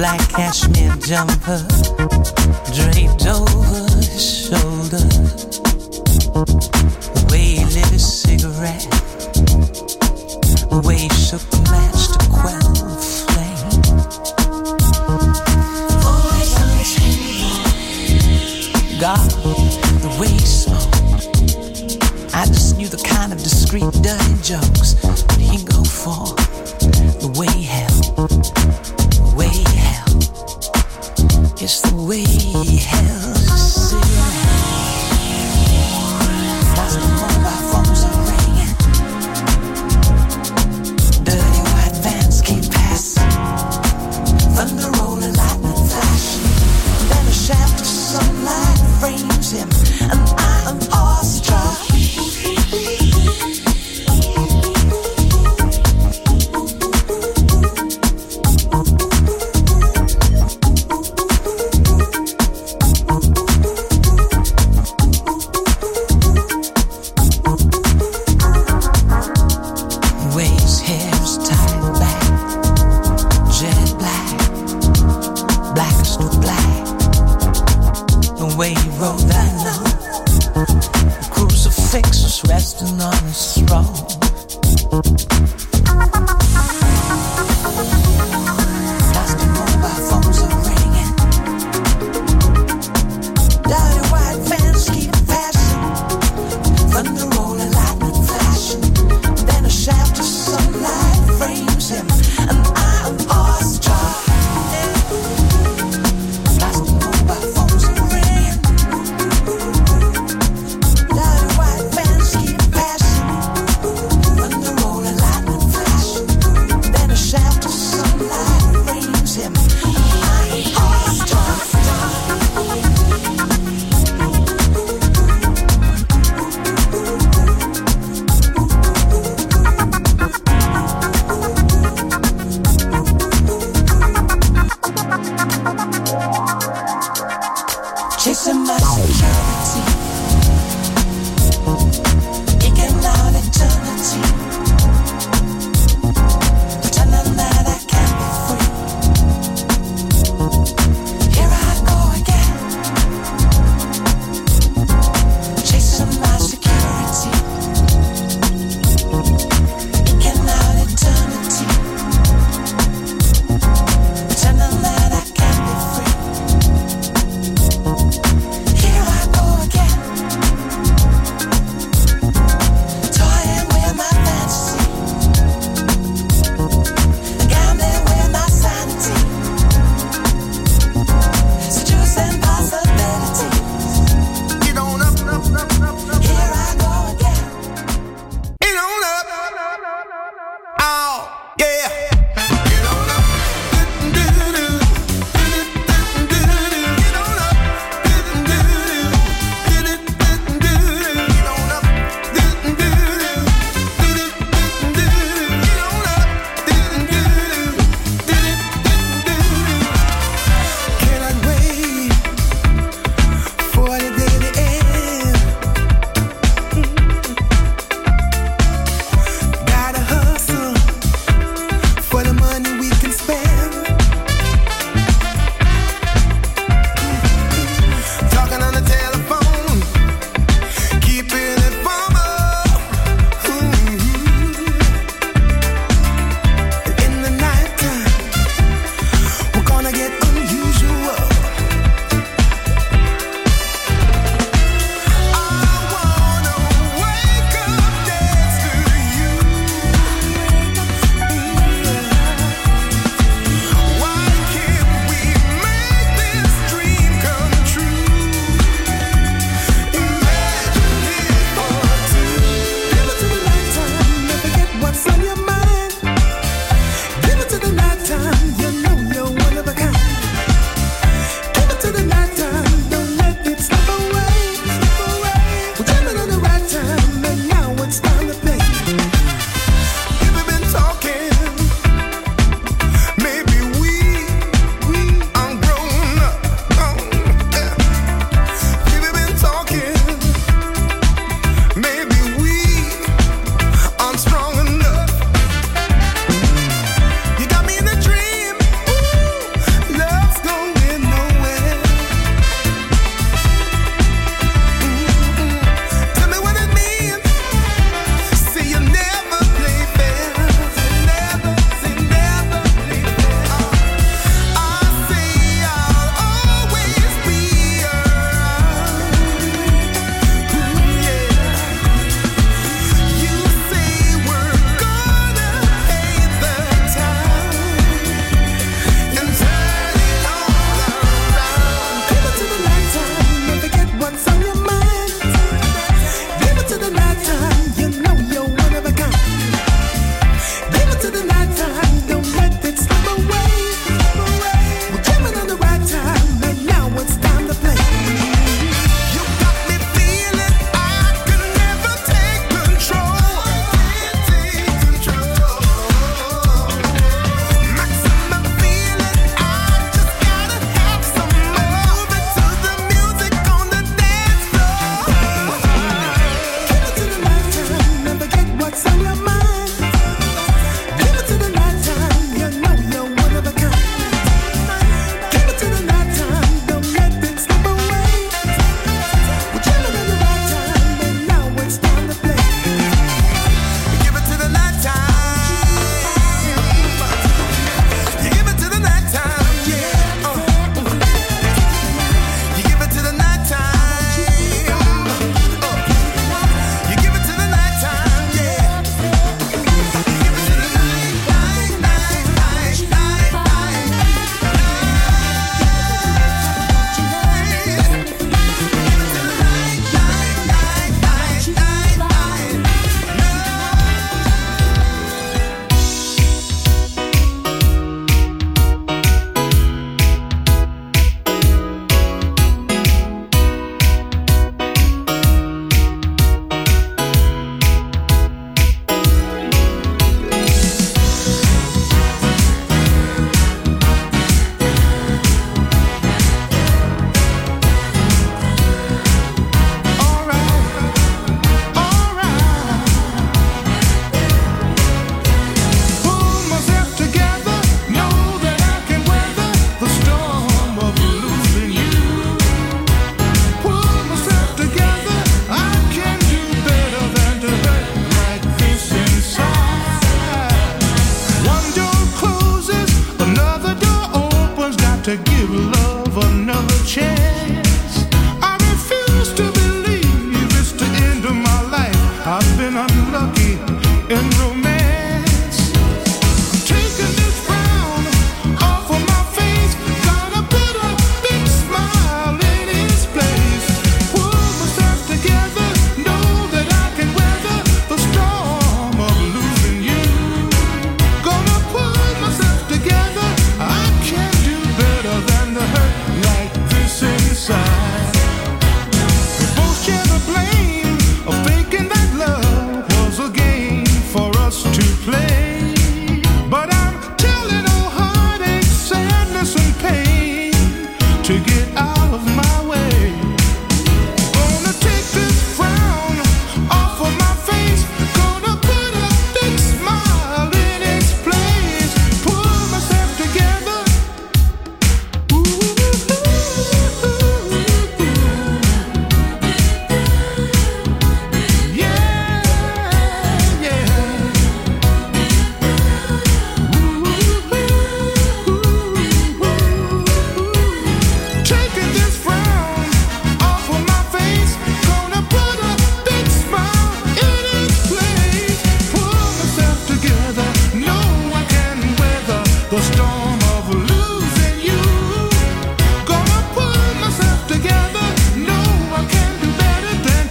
Cashmere jumper draped over his shoulder. The way he lit his cigarette, the way he shook the match to quell the flame. Voice on. God, the way he smoked. I just knew the kind of discreet, dirty jokes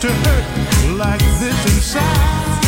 to hurt like this inside.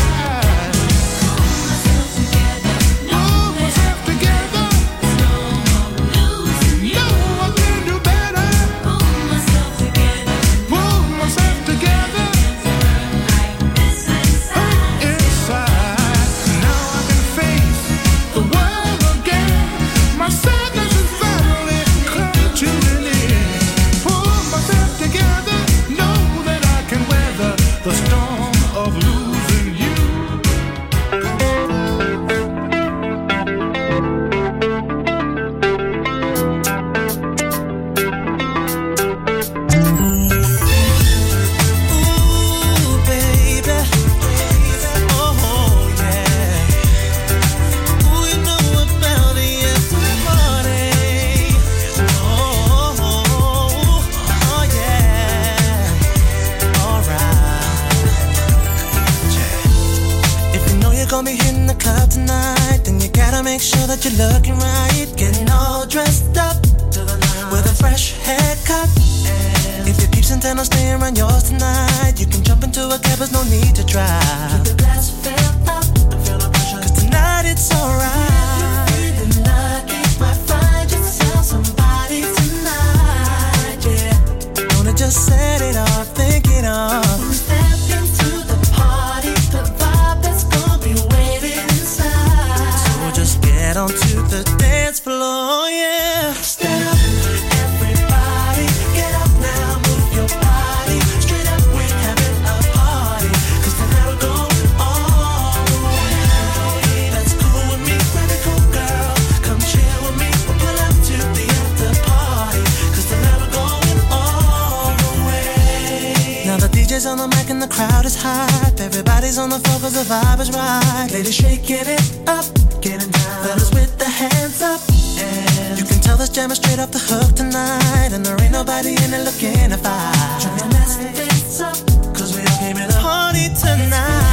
the mic and the crowd is hype. Everybody's on the floor cause the vibe is right. Ladies shaking it up, getting down. Fellas with the hands up. And you can tell this jam is straight off the hook tonight. And there ain't nobody in it looking to fight. Trying to mess this up, cause we all came in the party tonight.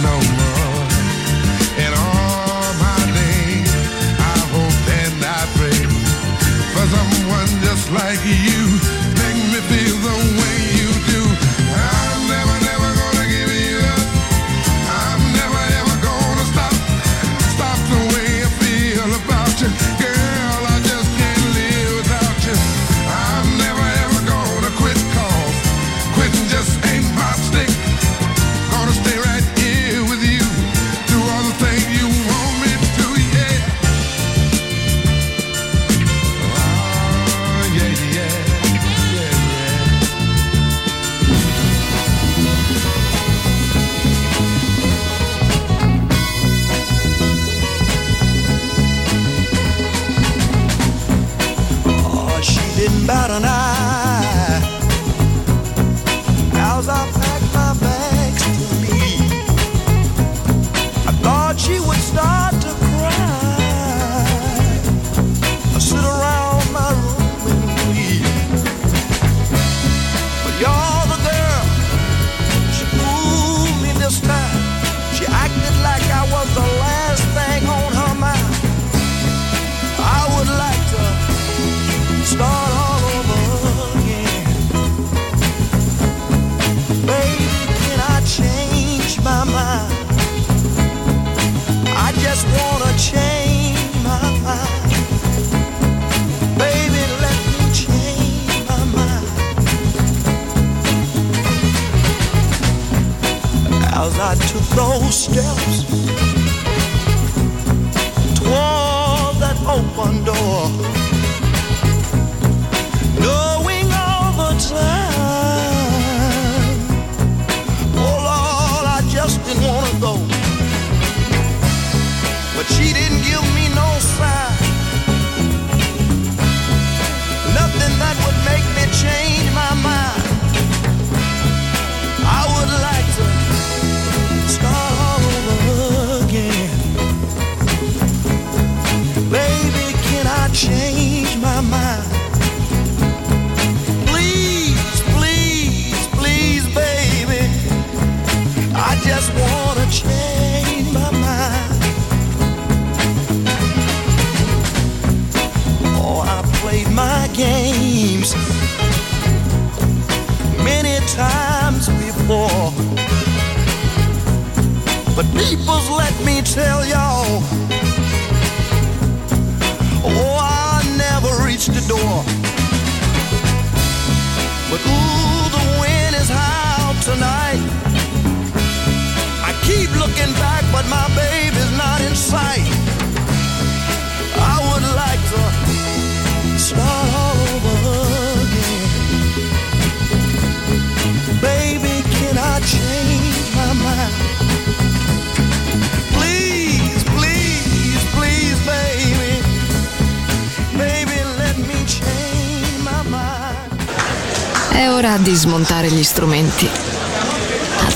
No